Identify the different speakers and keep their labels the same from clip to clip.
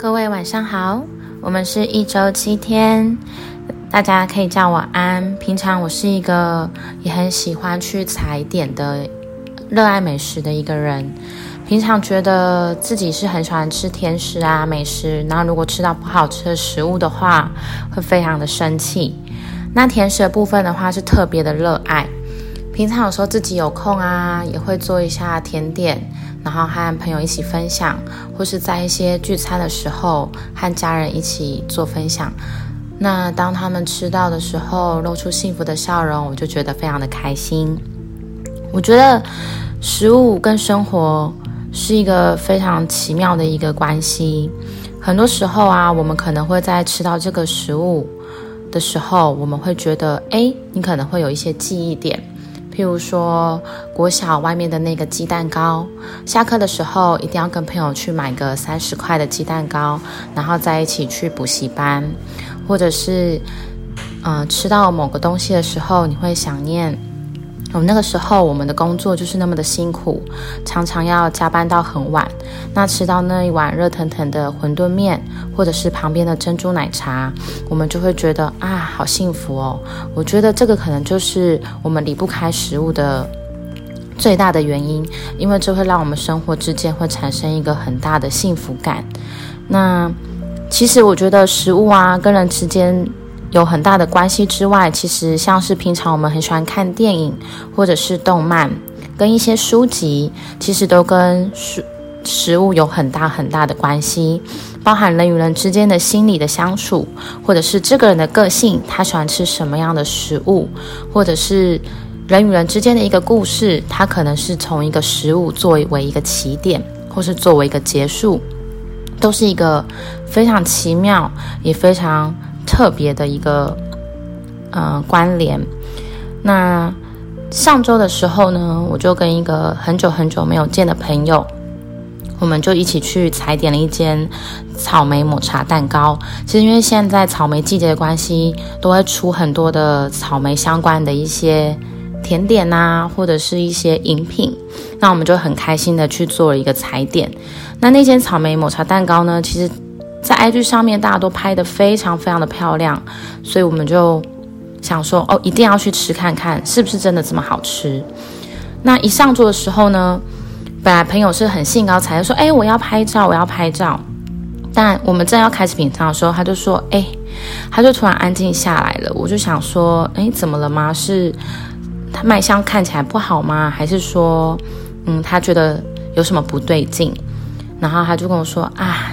Speaker 1: 各位晚上好，我们是一周七天，大家可以叫我安。平常我是一个也很喜欢去踩点的、热爱美食的一个人。平常觉得自己是很喜欢吃甜食啊、美食，然后如果吃到不好吃的食物的话，会非常的生气。那甜食的部分的话，是特别的热爱。平常有时候自己有空啊，也会做一下甜点，然后和朋友一起分享，或是在一些聚餐的时候和家人一起做分享。那当他们吃到的时候，露出幸福的笑容，我就觉得非常的开心。我觉得食物跟生活是一个非常奇妙的一个关系。很多时候啊，我们可能会在吃到这个食物的时候，我们会觉得，哎，你可能会有一些记忆点。譬如说，国小外面的那个鸡蛋糕，下课的时候一定要跟朋友去买个三十块的鸡蛋糕，然后再一起去补习班，或者是，嗯，吃到某个东西的时候，你会想念。我们那个时候，我们的工作就是那么的辛苦，常常要加班到很晚。那吃到那一碗热腾腾的馄饨面，或者是旁边的珍珠奶茶，我们就会觉得啊，好幸福哦！我觉得这个可能就是我们离不开食物的最大的原因，因为这会让我们生活之间会产生一个很大的幸福感。那其实我觉得食物啊，跟人之间。有很大的关系之外，其实像是平常我们很喜欢看电影，或者是动漫，跟一些书籍，其实都跟食食物有很大很大的关系，包含人与人之间的心理的相处，或者是这个人的个性，他喜欢吃什么样的食物，或者是人与人之间的一个故事，它可能是从一个食物作为一个起点，或是作为一个结束，都是一个非常奇妙，也非常。特别的一个呃关联。那上周的时候呢，我就跟一个很久很久没有见的朋友，我们就一起去踩点了一间草莓抹茶蛋糕。其实因为现在草莓季节的关系，都会出很多的草莓相关的一些甜点呐，或者是一些饮品。那我们就很开心的去做了一个踩点。那那间草莓抹茶蛋糕呢，其实。在 IG 上面，大家都拍的非常非常的漂亮，所以我们就想说，哦，一定要去吃看看，是不是真的这么好吃？那一上桌的时候呢，本来朋友是很兴高采烈说，哎，我要拍照，我要拍照。但我们正要开始品尝的时候，他就说，哎，他就突然安静下来了。我就想说，哎，怎么了吗？是他卖相看起来不好吗？还是说，嗯，他觉得有什么不对劲？然后他就跟我说，啊。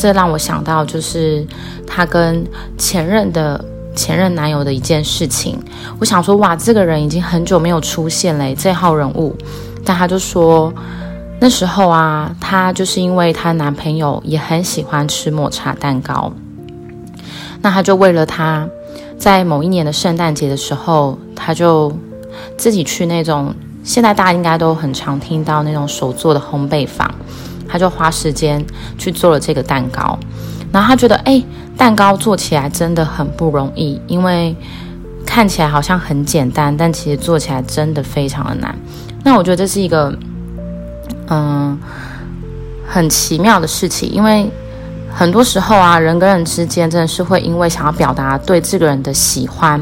Speaker 1: 这让我想到，就是他跟前任的前任男友的一件事情。我想说，哇，这个人已经很久没有出现嘞，这号人物。但他就说，那时候啊，他就是因为她男朋友也很喜欢吃抹茶蛋糕，那他就为了他，在某一年的圣诞节的时候，他就自己去那种现在大家应该都很常听到那种手做的烘焙坊。他就花时间去做了这个蛋糕，然后他觉得，哎，蛋糕做起来真的很不容易，因为看起来好像很简单，但其实做起来真的非常的难。那我觉得这是一个，嗯，很奇妙的事情，因为很多时候啊，人跟人之间真的是会因为想要表达对这个人的喜欢。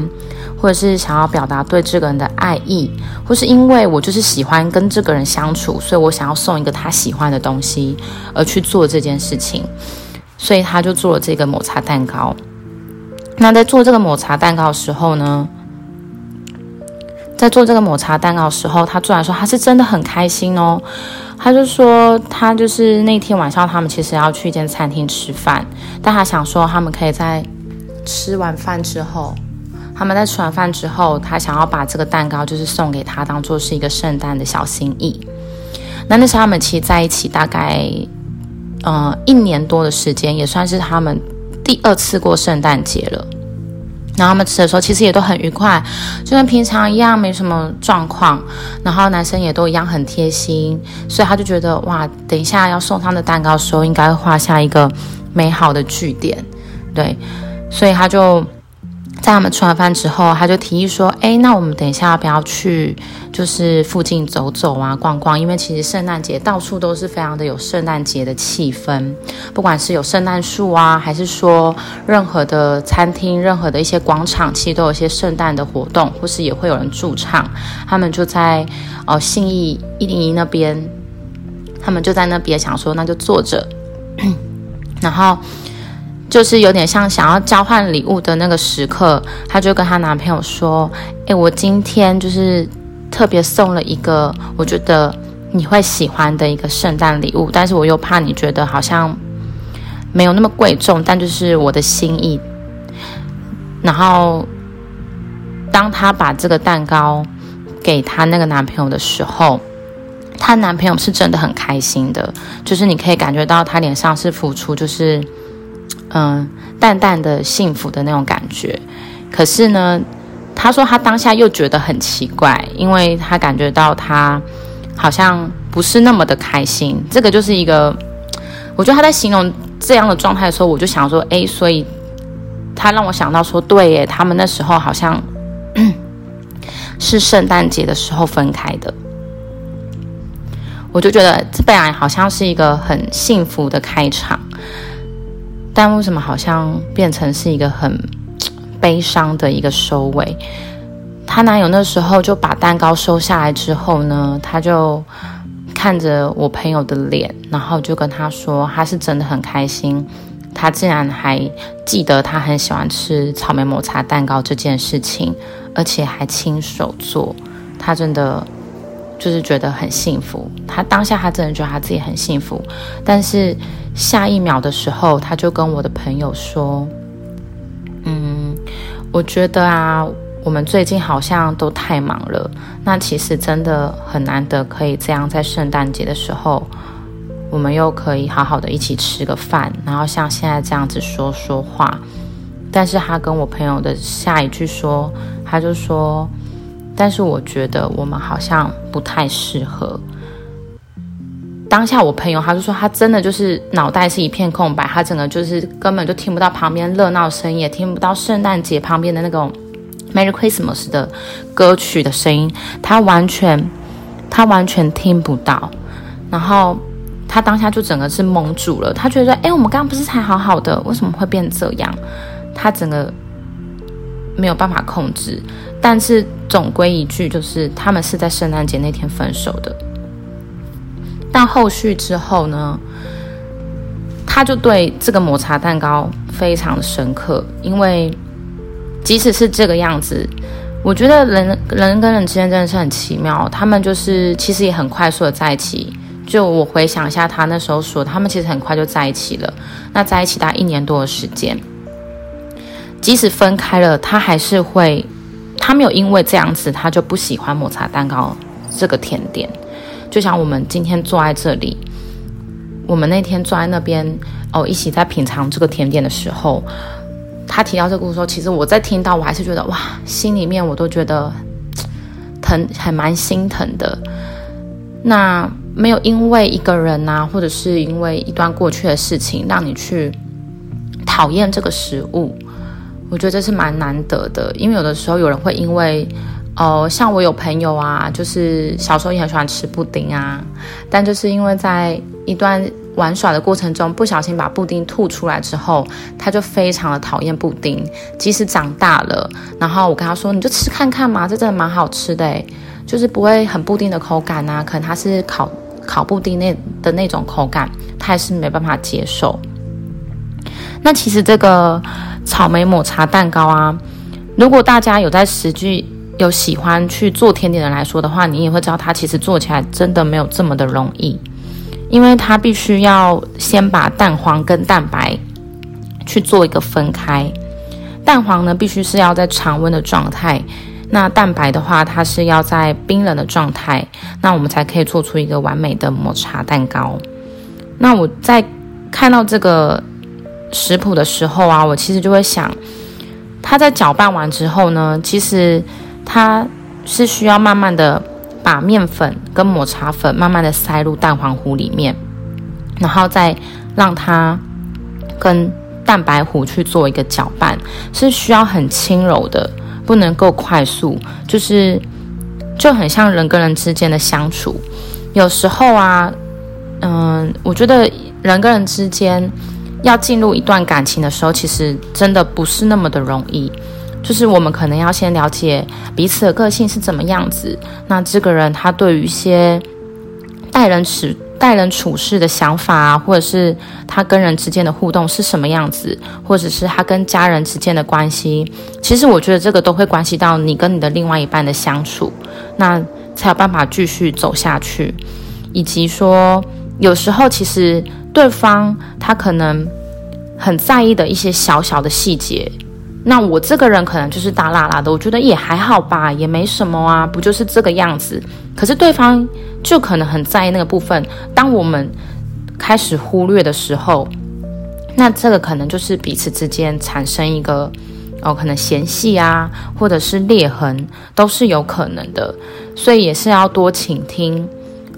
Speaker 1: 或者是想要表达对这个人的爱意，或是因为我就是喜欢跟这个人相处，所以我想要送一个他喜欢的东西而去做这件事情，所以他就做了这个抹茶蛋糕。那在做这个抹茶蛋糕的时候呢，在做这个抹茶蛋糕的时候，他做来说他是真的很开心哦。他就说他就是那天晚上他们其实要去一间餐厅吃饭，但他想说他们可以在吃完饭之后。他们在吃完饭之后，他想要把这个蛋糕就是送给他，当做是一个圣诞的小心意。那那时候他们其实在一起大概，呃，一年多的时间，也算是他们第二次过圣诞节了。然后他们吃的时候，其实也都很愉快，就跟平常一样，没什么状况。然后男生也都一样很贴心，所以他就觉得哇，等一下要送他的蛋糕的时候，应该画下一个美好的句点。对，所以他就。在他们吃完饭之后，他就提议说：“哎，那我们等一下要不要去，就是附近走走啊，逛逛？因为其实圣诞节到处都是非常的有圣诞节的气氛，不管是有圣诞树啊，还是说任何的餐厅、任何的一些广场，其实都有一些圣诞的活动，或是也会有人驻唱。他们就在哦信义一零一那边，他们就在那边想说，那就坐着，然后。”就是有点像想要交换礼物的那个时刻，她就跟她男朋友说：“诶，我今天就是特别送了一个我觉得你会喜欢的一个圣诞礼物，但是我又怕你觉得好像没有那么贵重，但就是我的心意。”然后，当她把这个蛋糕给她那个男朋友的时候，她男朋友是真的很开心的，就是你可以感觉到他脸上是付出，就是。嗯，淡淡的幸福的那种感觉，可是呢，他说他当下又觉得很奇怪，因为他感觉到他好像不是那么的开心。这个就是一个，我觉得他在形容这样的状态的时候，我就想说，哎，所以他让我想到说，对耶，他们那时候好像 是圣诞节的时候分开的，我就觉得这本来好像是一个很幸福的开场。但为什么好像变成是一个很悲伤的一个收尾？她男友那时候就把蛋糕收下来之后呢，他就看着我朋友的脸，然后就跟他说，他是真的很开心，他竟然还记得他很喜欢吃草莓抹茶蛋糕这件事情，而且还亲手做，他真的。就是觉得很幸福，他当下他真的觉得他自己很幸福，但是下一秒的时候，他就跟我的朋友说：“嗯，我觉得啊，我们最近好像都太忙了，那其实真的很难得可以这样在圣诞节的时候，我们又可以好好的一起吃个饭，然后像现在这样子说说话。”但是他跟我朋友的下一句说，他就说。但是我觉得我们好像不太适合。当下我朋友他就说，他真的就是脑袋是一片空白，他整个就是根本就听不到旁边热闹声音，也听不到圣诞节旁边的那种 Merry Christmas 的歌曲的声音，他完全他完全听不到。然后他当下就整个是蒙住了，他觉得，哎，我们刚刚不是才好好的，为什么会变这样？他整个没有办法控制。但是总归一句，就是他们是在圣诞节那天分手的。但后续之后呢，他就对这个抹茶蛋糕非常的深刻，因为即使是这个样子，我觉得人人跟人之间真的是很奇妙。他们就是其实也很快速的在一起。就我回想一下，他那时候说，他们其实很快就在一起了。那在一起大概一年多的时间，即使分开了，他还是会。他没有因为这样子，他就不喜欢抹茶蛋糕这个甜点。就像我们今天坐在这里，我们那天坐在那边哦，一起在品尝这个甜点的时候，他提到这个故事说，其实我在听到，我还是觉得哇，心里面我都觉得疼，还蛮心疼的。那没有因为一个人呐，或者是因为一段过去的事情，让你去讨厌这个食物。我觉得这是蛮难得的，因为有的时候有人会因为，哦，像我有朋友啊，就是小时候也很喜欢吃布丁啊，但就是因为在一段玩耍的过程中不小心把布丁吐出来之后，他就非常的讨厌布丁。即使长大了，然后我跟他说，你就吃看看嘛，这真的蛮好吃的，就是不会很布丁的口感啊，可能他是烤烤布丁那的那种口感，他还是没办法接受。那其实这个。草莓抹茶蛋糕啊，如果大家有在实际有喜欢去做甜点的来说的话，你也会知道它其实做起来真的没有这么的容易，因为它必须要先把蛋黄跟蛋白去做一个分开，蛋黄呢必须是要在常温的状态，那蛋白的话它是要在冰冷的状态，那我们才可以做出一个完美的抹茶蛋糕。那我在看到这个。食谱的时候啊，我其实就会想，它在搅拌完之后呢，其实它是需要慢慢的把面粉跟抹茶粉慢慢的塞入蛋黄糊里面，然后再让它跟蛋白糊去做一个搅拌，是需要很轻柔的，不能够快速，就是就很像人跟人之间的相处。有时候啊，嗯，我觉得人跟人之间要进入一段感情的时候，其实真的不是那么的容易。就是我们可能要先了解彼此的个性是怎么样子，那这个人他对于一些待人处待人处事的想法啊，或者是他跟人之间的互动是什么样子，或者是他跟家人之间的关系，其实我觉得这个都会关系到你跟你的另外一半的相处，那才有办法继续走下去，以及说有时候其实对方他可能很在意的一些小小的细节。那我这个人可能就是大辣辣的，我觉得也还好吧，也没什么啊，不就是这个样子？可是对方就可能很在意那个部分。当我们开始忽略的时候，那这个可能就是彼此之间产生一个哦，可能嫌隙啊，或者是裂痕，都是有可能的。所以也是要多倾听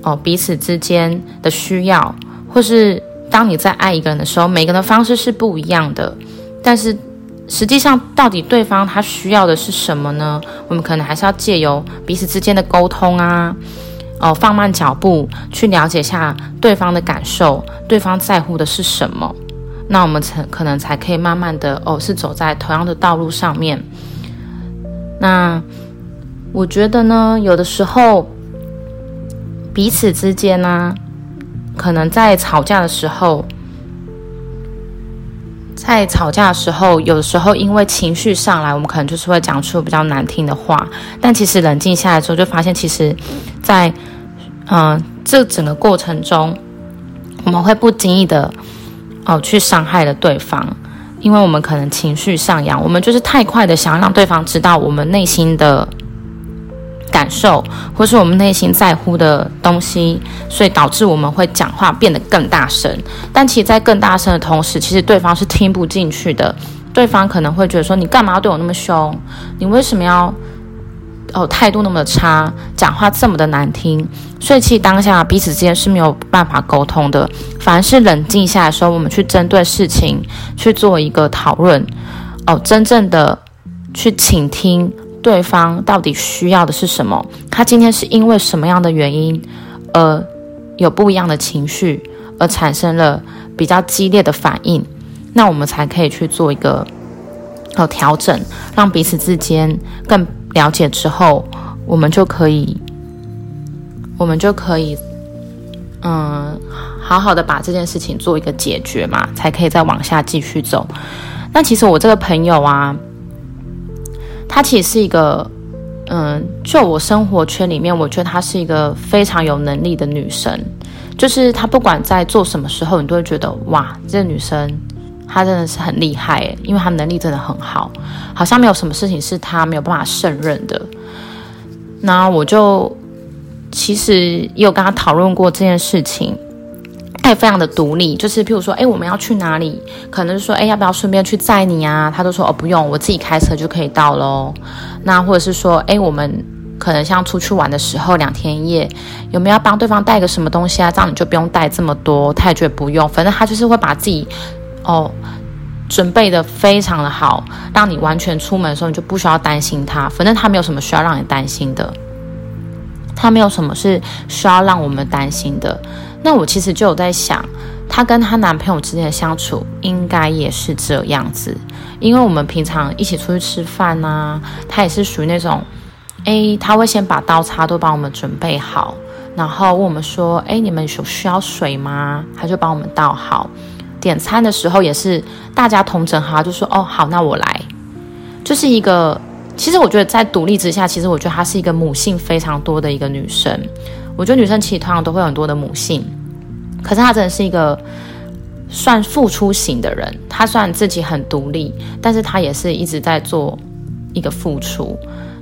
Speaker 1: 哦，彼此之间的需要，或是当你在爱一个人的时候，每个人的方式是不一样的，但是。实际上，到底对方他需要的是什么呢？我们可能还是要借由彼此之间的沟通啊，哦，放慢脚步去了解下对方的感受，对方在乎的是什么，那我们才可能才可以慢慢的哦，是走在同样的道路上面。那我觉得呢，有的时候彼此之间呢，可能在吵架的时候。在吵架的时候，有时候因为情绪上来，我们可能就是会讲出比较难听的话。但其实冷静下来之后，就发现其实，在嗯这整个过程中，我们会不经意的哦去伤害了对方，因为我们可能情绪上扬，我们就是太快的想让对方知道我们内心的。感受，或是我们内心在乎的东西，所以导致我们会讲话变得更大声。但其实，在更大声的同时，其实对方是听不进去的。对方可能会觉得说：“你干嘛要对我那么凶？你为什么要哦态度那么的差，讲话这么的难听？”所以，其实当下彼此之间是没有办法沟通的。反而是冷静下来的时候，我们去针对事情去做一个讨论，哦，真正的去倾听。对方到底需要的是什么？他今天是因为什么样的原因，而有不一样的情绪，而产生了比较激烈的反应？那我们才可以去做一个呃调整，让彼此之间更了解之后，我们就可以，我们就可以，嗯，好好的把这件事情做一个解决嘛，才可以再往下继续走。那其实我这个朋友啊。她其实是一个，嗯，就我生活圈里面，我觉得她是一个非常有能力的女生。就是她不管在做什么时候，你都会觉得哇，这个女生她真的是很厉害，因为她能力真的很好，好像没有什么事情是她没有办法胜任的。那我就其实也有跟她讨论过这件事情。他也非常的独立，就是譬如说，哎，我们要去哪里？可能是说，哎，要不要顺便去载你啊？他都说，哦，不用，我自己开车就可以到喽。那或者是说，哎，我们可能像出去玩的时候，两天一夜，有没有帮对方带个什么东西啊？这样你就不用带这么多。他也觉得不用，反正他就是会把自己哦准备的非常的好，让你完全出门的时候你就不需要担心他。反正他没有什么需要让你担心的，他没有什么是需要让我们担心的。那我其实就有在想，她跟她男朋友之间的相处应该也是这样子，因为我们平常一起出去吃饭呐，她也是属于那种，哎，她会先把刀叉都帮我们准备好，然后问我们说，哎，你们有需要水吗？她就帮我们倒好。点餐的时候也是大家同整好，就说，哦，好，那我来。就是一个，其实我觉得在独立之下，其实我觉得她是一个母性非常多的一个女生。我觉得女生其实通常都会有很多的母性，可是她真的是一个算付出型的人。她虽然自己很独立，但是她也是一直在做一个付出。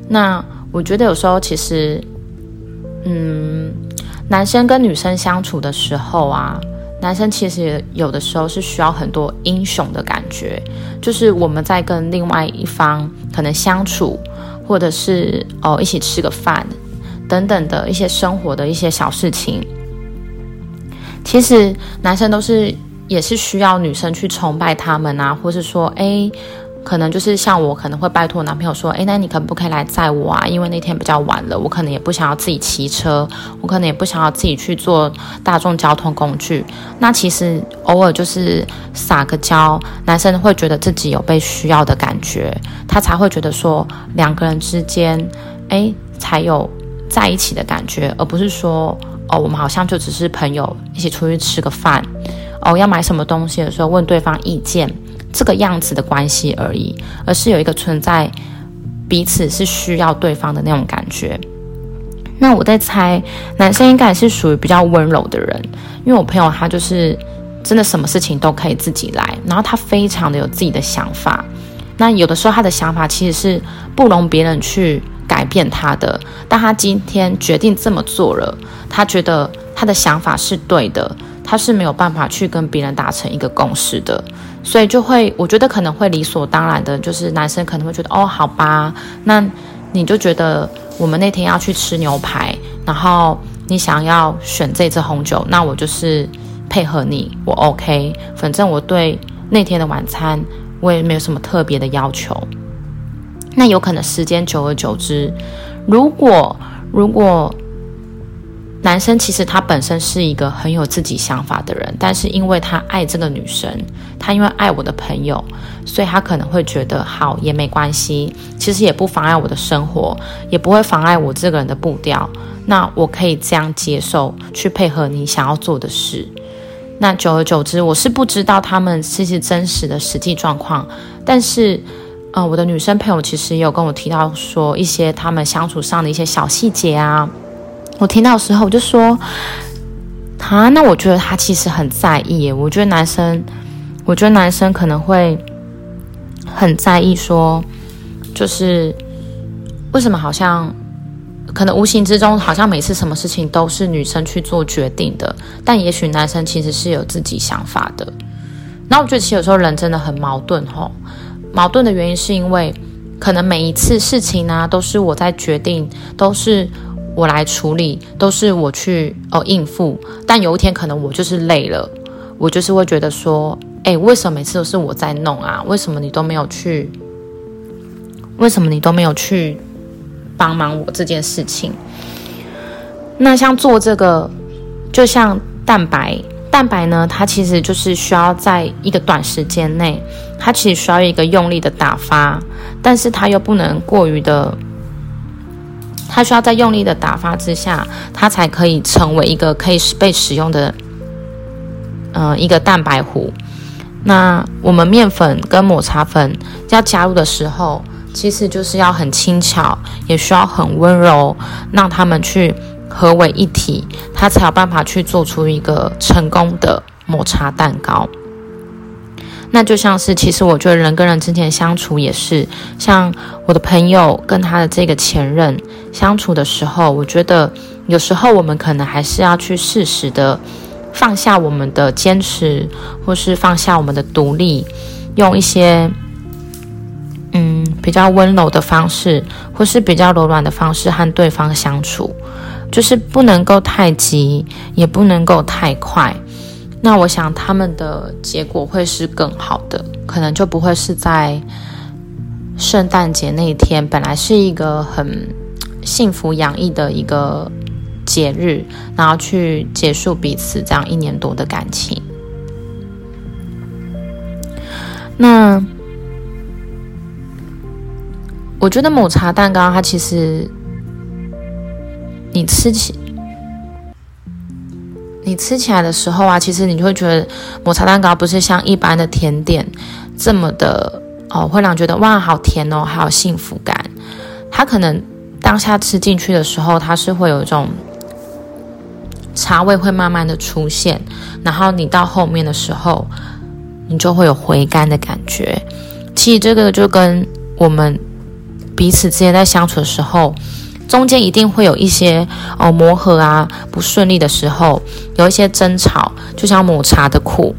Speaker 1: 那我觉得有时候其实，嗯，男生跟女生相处的时候啊，男生其实有的时候是需要很多英雄的感觉，就是我们在跟另外一方可能相处，或者是哦一起吃个饭。等等的一些生活的一些小事情，其实男生都是也是需要女生去崇拜他们啊，或是说，哎。可能就是像我可能会拜托男朋友说，哎，那你可不可以来载我啊？因为那天比较晚了，我可能也不想要自己骑车，我可能也不想要自己去坐大众交通工具。那其实偶尔就是撒个娇，男生会觉得自己有被需要的感觉，他才会觉得说两个人之间，哎，才有在一起的感觉，而不是说哦，我们好像就只是朋友，一起出去吃个饭，哦，要买什么东西的时候问对方意见。这个样子的关系而已，而是有一个存在彼此是需要对方的那种感觉。那我在猜，男生应该是属于比较温柔的人，因为我朋友他就是真的什么事情都可以自己来，然后他非常的有自己的想法。那有的时候他的想法其实是不容别人去改变他的，但他今天决定这么做了，他觉得他的想法是对的，他是没有办法去跟别人达成一个共识的。所以就会，我觉得可能会理所当然的，就是男生可能会觉得，哦，好吧，那你就觉得我们那天要去吃牛排，然后你想要选这支红酒，那我就是配合你，我 OK，反正我对那天的晚餐我也没有什么特别的要求。那有可能时间久而久之，如果如果。男生其实他本身是一个很有自己想法的人，但是因为他爱这个女生，他因为爱我的朋友，所以他可能会觉得好也没关系，其实也不妨碍我的生活，也不会妨碍我这个人的步调。那我可以这样接受，去配合你想要做的事。那久而久之，我是不知道他们其实真实的实际状况，但是，呃，我的女生朋友其实也有跟我提到说一些他们相处上的一些小细节啊。我听到时候，我就说：“啊，那我觉得他其实很在意。我觉得男生，我觉得男生可能会很在意，说就是为什么好像可能无形之中，好像每次什么事情都是女生去做决定的。但也许男生其实是有自己想法的。那我觉得其实有时候人真的很矛盾，吼，矛盾的原因是因为可能每一次事情呢，都是我在决定，都是。”我来处理，都是我去哦应付。但有一天可能我就是累了，我就是会觉得说，哎，为什么每次都是我在弄啊？为什么你都没有去？为什么你都没有去帮忙我这件事情？那像做这个，就像蛋白，蛋白呢，它其实就是需要在一个短时间内，它其实需要一个用力的打发，但是它又不能过于的。它需要在用力的打发之下，它才可以成为一个可以被使用的，呃，一个蛋白糊。那我们面粉跟抹茶粉要加入的时候，其实就是要很轻巧，也需要很温柔，让它们去合为一体，它才有办法去做出一个成功的抹茶蛋糕。那就像是，其实我觉得人跟人之间相处也是，像我的朋友跟他的这个前任相处的时候，我觉得有时候我们可能还是要去适时的放下我们的坚持，或是放下我们的独立，用一些嗯比较温柔的方式，或是比较柔软的方式和对方相处，就是不能够太急，也不能够太快。那我想他们的结果会是更好的，可能就不会是在圣诞节那一天，本来是一个很幸福洋溢的一个节日，然后去结束彼此这样一年多的感情。那我觉得抹茶蛋糕，它其实你吃起。你吃起来的时候啊，其实你就会觉得抹茶蛋糕不是像一般的甜点这么的哦，会让觉得哇好甜哦，还有幸福感。它可能当下吃进去的时候，它是会有一种茶味会慢慢的出现，然后你到后面的时候，你就会有回甘的感觉。其实这个就跟我们彼此之间在相处的时候。中间一定会有一些哦磨合啊不顺利的时候，有一些争吵，就像抹茶的苦。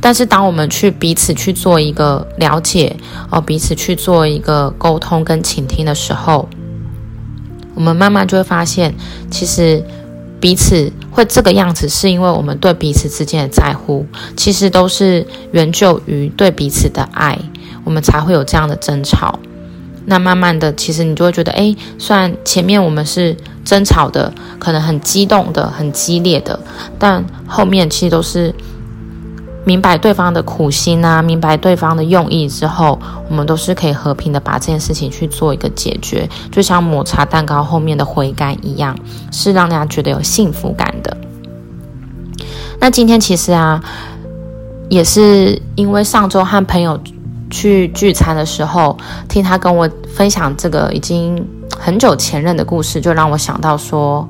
Speaker 1: 但是当我们去彼此去做一个了解哦，彼此去做一个沟通跟倾听的时候，我们慢慢就会发现，其实彼此会这个样子，是因为我们对彼此之间的在乎，其实都是源就于对彼此的爱，我们才会有这样的争吵。那慢慢的，其实你就会觉得，哎，虽然前面我们是争吵的，可能很激动的、很激烈的，但后面其实都是。明白对方的苦心啊，明白对方的用意之后，我们都是可以和平的把这件事情去做一个解决，就像抹茶蛋糕后面的回甘一样，是让大家觉得有幸福感的。那今天其实啊，也是因为上周和朋友去聚餐的时候，听他跟我分享这个已经很久前任的故事，就让我想到说，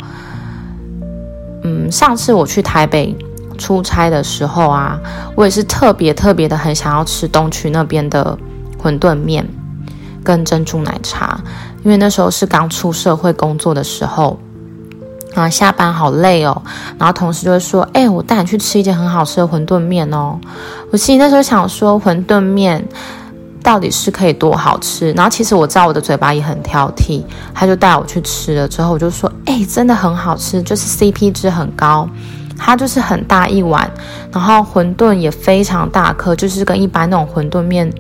Speaker 1: 嗯，上次我去台北。出差的时候啊，我也是特别特别的很想要吃东区那边的馄饨面跟珍珠奶茶，因为那时候是刚出社会工作的时候，啊，下班好累哦，然后同事就会说：“哎，我带你去吃一间很好吃的馄饨面哦。”我心里那时候想说，馄饨面到底是可以多好吃？然后其实我知道我的嘴巴也很挑剔，他就带我去吃了之后，我就说：“哎，真的很好吃，就是 CP 值很高。”它就是很大一碗，然后馄饨也非常大颗，就是跟一般那种馄饨面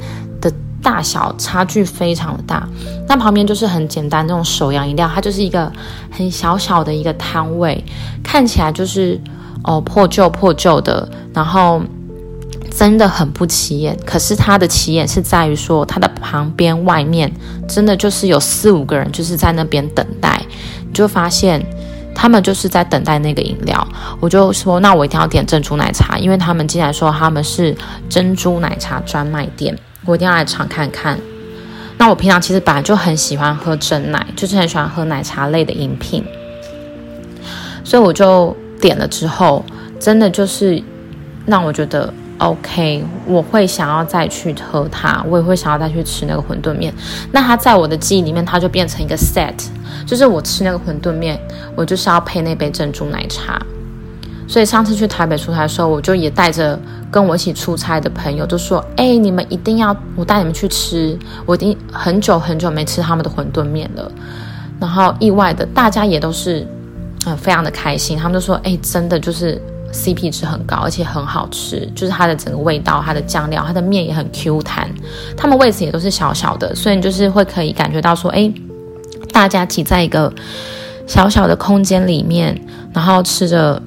Speaker 1: 大小差距非常的大。那旁边就是很简单那种手摇饮料，它就是一个很小小的一个摊位，看起来就是哦破旧破旧的，然后真的很不起眼。可是它的起眼是在于说，它的旁边外面真的就是有四五个人就是在那边等待，你就发现。他们就是在等待那个饮料，我就说那我一定要点珍珠奶茶，因为他们竟然说他们是珍珠奶茶专卖店，我一定要来尝看看。那我平常其实本来就很喜欢喝真奶，就是很喜欢喝奶茶类的饮品，所以我就点了之后，真的就是让我觉得 OK，我会想要再去喝它，我也会想要再去吃那个馄饨面。那它在我的记忆里面，它就变成一个 set。就是我吃那个馄饨面，我就是要配那杯珍珠奶茶。所以上次去台北出差的时候，我就也带着跟我一起出差的朋友，就说：“哎，你们一定要我带你们去吃，我已经很久很久没吃他们的馄饨面了。”然后意外的，大家也都是嗯非常的开心，他们就说：“哎，真的就是 CP 值很高，而且很好吃，就是它的整个味道、它的酱料、它的面也很 Q 弹，他们位置也都是小小的，所以就是会可以感觉到说，哎。”大家挤在一个小小的空间里面，然后吃着，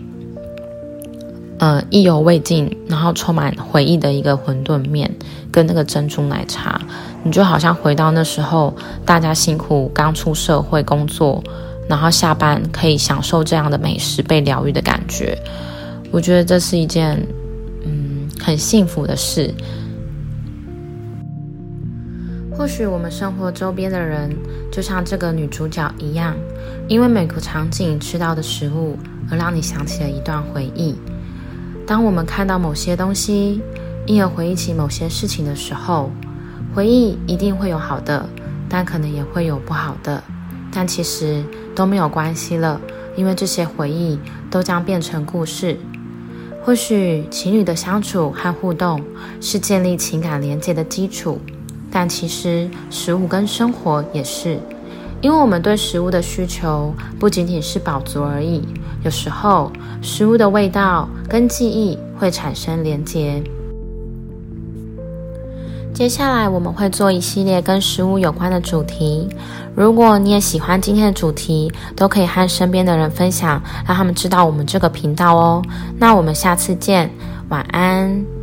Speaker 1: 呃，意犹未尽，然后充满回忆的一个馄饨面跟那个珍珠奶茶，你就好像回到那时候，大家辛苦刚出社会工作，然后下班可以享受这样的美食，被疗愈的感觉。我觉得这是一件，嗯，很幸福的事。或许我们生活周边的人，就像这个女主角一样，因为每个场景吃到的食物，而让你想起了一段回忆。当我们看到某些东西，因而回忆起某些事情的时候，回忆一定会有好的，但可能也会有不好的。但其实都没有关系了，因为这些回忆都将变成故事。或许情侣的相处和互动，是建立情感连接的基础。但其实食物跟生活也是，因为我们对食物的需求不仅仅是饱足而已，有时候食物的味道跟记忆会产生连结。接下来我们会做一系列跟食物有关的主题，如果你也喜欢今天的主题，都可以和身边的人分享，让他们知道我们这个频道哦。那我们下次见，晚安。